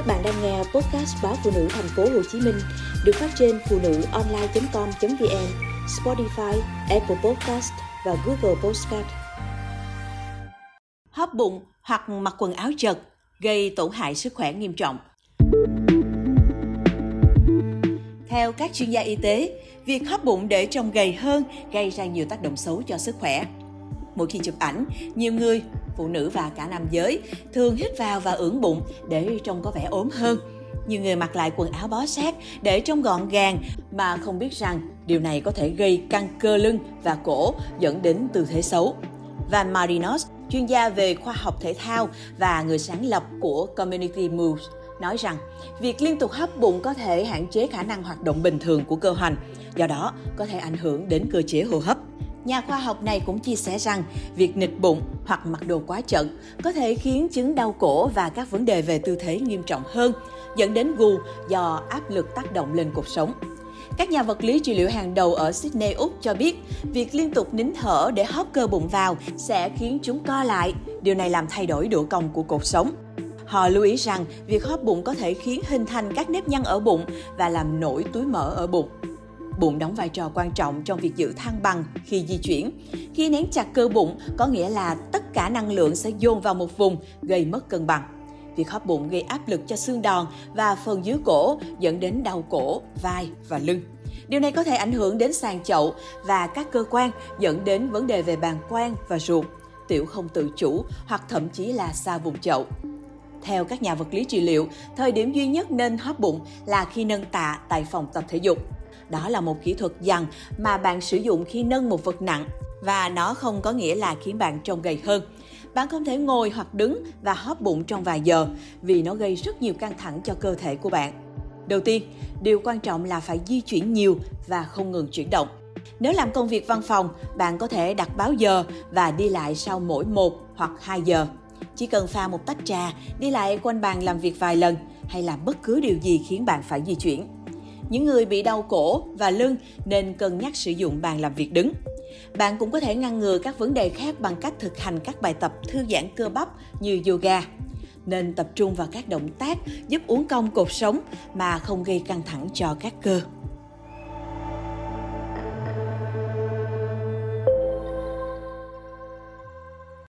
Các bạn đang nghe podcast báo phụ nữ thành phố Hồ Chí Minh được phát trên phụ nữ online.com.vn, Spotify, Apple Podcast và Google Podcast. Hấp bụng hoặc mặc quần áo chật gây tổn hại sức khỏe nghiêm trọng. Theo các chuyên gia y tế, việc hấp bụng để trông gầy hơn gây ra nhiều tác động xấu cho sức khỏe. Mỗi khi chụp ảnh, nhiều người, phụ nữ và cả nam giới thường hít vào và ưỡn bụng để trông có vẻ ốm hơn. Nhiều người mặc lại quần áo bó sát để trông gọn gàng mà không biết rằng điều này có thể gây căng cơ lưng và cổ dẫn đến tư thế xấu. Van Marinos, chuyên gia về khoa học thể thao và người sáng lập của Community Moves, nói rằng việc liên tục hấp bụng có thể hạn chế khả năng hoạt động bình thường của cơ hoành, do đó có thể ảnh hưởng đến cơ chế hô hấp. Nhà khoa học này cũng chia sẻ rằng việc nịch bụng hoặc mặc đồ quá chận có thể khiến chứng đau cổ và các vấn đề về tư thế nghiêm trọng hơn, dẫn đến gù do áp lực tác động lên cuộc sống. Các nhà vật lý trị liệu hàng đầu ở Sydney, Úc cho biết việc liên tục nín thở để hóp cơ bụng vào sẽ khiến chúng co lại. Điều này làm thay đổi độ cong của cột sống. Họ lưu ý rằng việc hóp bụng có thể khiến hình thành các nếp nhăn ở bụng và làm nổi túi mỡ ở bụng. Bụng đóng vai trò quan trọng trong việc giữ thăng bằng khi di chuyển. Khi nén chặt cơ bụng có nghĩa là tất cả năng lượng sẽ dồn vào một vùng, gây mất cân bằng. Việc hóp bụng gây áp lực cho xương đòn và phần dưới cổ dẫn đến đau cổ, vai và lưng. Điều này có thể ảnh hưởng đến sàn chậu và các cơ quan dẫn đến vấn đề về bàng quang và ruột, tiểu không tự chủ hoặc thậm chí là xa vùng chậu. Theo các nhà vật lý trị liệu, thời điểm duy nhất nên hóp bụng là khi nâng tạ tại phòng tập thể dục. Đó là một kỹ thuật dằn mà bạn sử dụng khi nâng một vật nặng và nó không có nghĩa là khiến bạn trông gầy hơn. Bạn không thể ngồi hoặc đứng và hóp bụng trong vài giờ vì nó gây rất nhiều căng thẳng cho cơ thể của bạn. Đầu tiên, điều quan trọng là phải di chuyển nhiều và không ngừng chuyển động. Nếu làm công việc văn phòng, bạn có thể đặt báo giờ và đi lại sau mỗi 1 hoặc 2 giờ. Chỉ cần pha một tách trà, đi lại quanh bàn làm việc vài lần hay làm bất cứ điều gì khiến bạn phải di chuyển. Những người bị đau cổ và lưng nên cân nhắc sử dụng bàn làm việc đứng. Bạn cũng có thể ngăn ngừa các vấn đề khác bằng cách thực hành các bài tập thư giãn cơ bắp như yoga. Nên tập trung vào các động tác giúp uốn cong cột sống mà không gây căng thẳng cho các cơ.